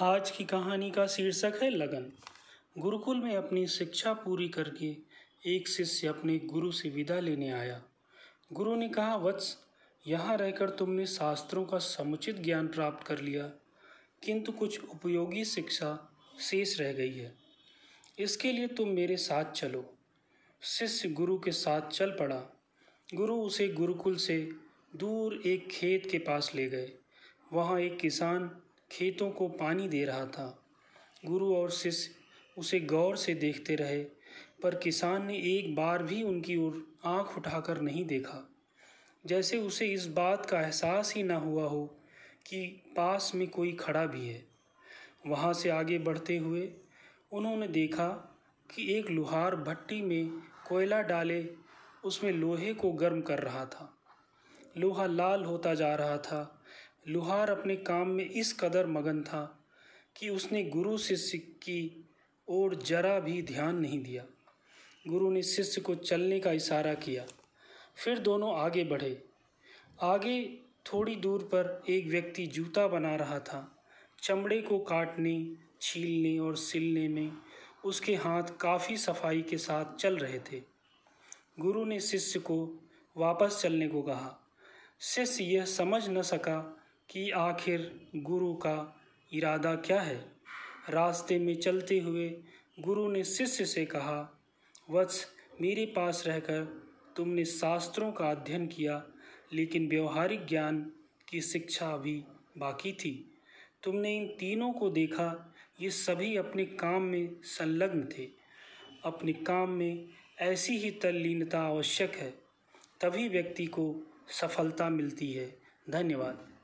आज की कहानी का शीर्षक है लगन। गुरुकुल में अपनी शिक्षा पूरी करके एक शिष्य अपने गुरु से विदा लेने आया। गुरु ने कहा, वत्स, यहाँ रहकर तुमने शास्त्रों का समुचित ज्ञान प्राप्त कर लिया, किंतु कुछ उपयोगी शिक्षा शेष रह गई है। इसके लिए तुम मेरे साथ चलो। शिष्य गुरु के साथ चल पड़ा। गुरु उसे गुरुकुल से दूर एक खेत के पास ले गए। वहाँ एक किसान खेतों को पानी दे रहा था। गुरु और शिष्य उसे गौर से देखते रहे, पर किसान ने एक बार भी उनकी ओर आँख उठाकर नहीं देखा। जैसे उसे इस बात का एहसास ही ना हुआ हो कि पास में कोई खड़ा भी है। वहाँ से आगे बढ़ते हुए उन्होंने देखा कि एक लुहार भट्टी में कोयला डाले, उसमें लोहे को गर्म कर रहा था। लोहा लाल होता जा रहा था। लुहार अपने काम में इस कदर मगन था कि उसने गुरु शिष्य की ओर जरा भी ध्यान नहीं दिया। गुरु ने शिष्य को चलने का इशारा किया। फिर दोनों आगे बढ़े। आगे थोड़ी दूर पर एक व्यक्ति जूता बना रहा था। चमड़े को काटने, छीलने और सिलने में उसके हाथ काफ़ी सफ़ाई के साथ चल रहे थे। गुरु ने शिष्य को वापस चलने को कहा। शिष्य यह समझ न सका कि आखिर गुरु का इरादा क्या है? रास्ते में चलते हुए गुरु ने शिष्य से कहा, वत्स मेरे पास रहकर तुमने शास्त्रों का अध्ययन किया, लेकिन व्यवहारिक ज्ञान की शिक्षा अभी बाकी थी। तुमने इन तीनों को देखा, ये सभी अपने काम में संलग्न थे। अपने काम में ऐसी ही तल्लीनता आवश्यक है, तभी व्यक्ति को सफलता मिलती है। धन्यवाद।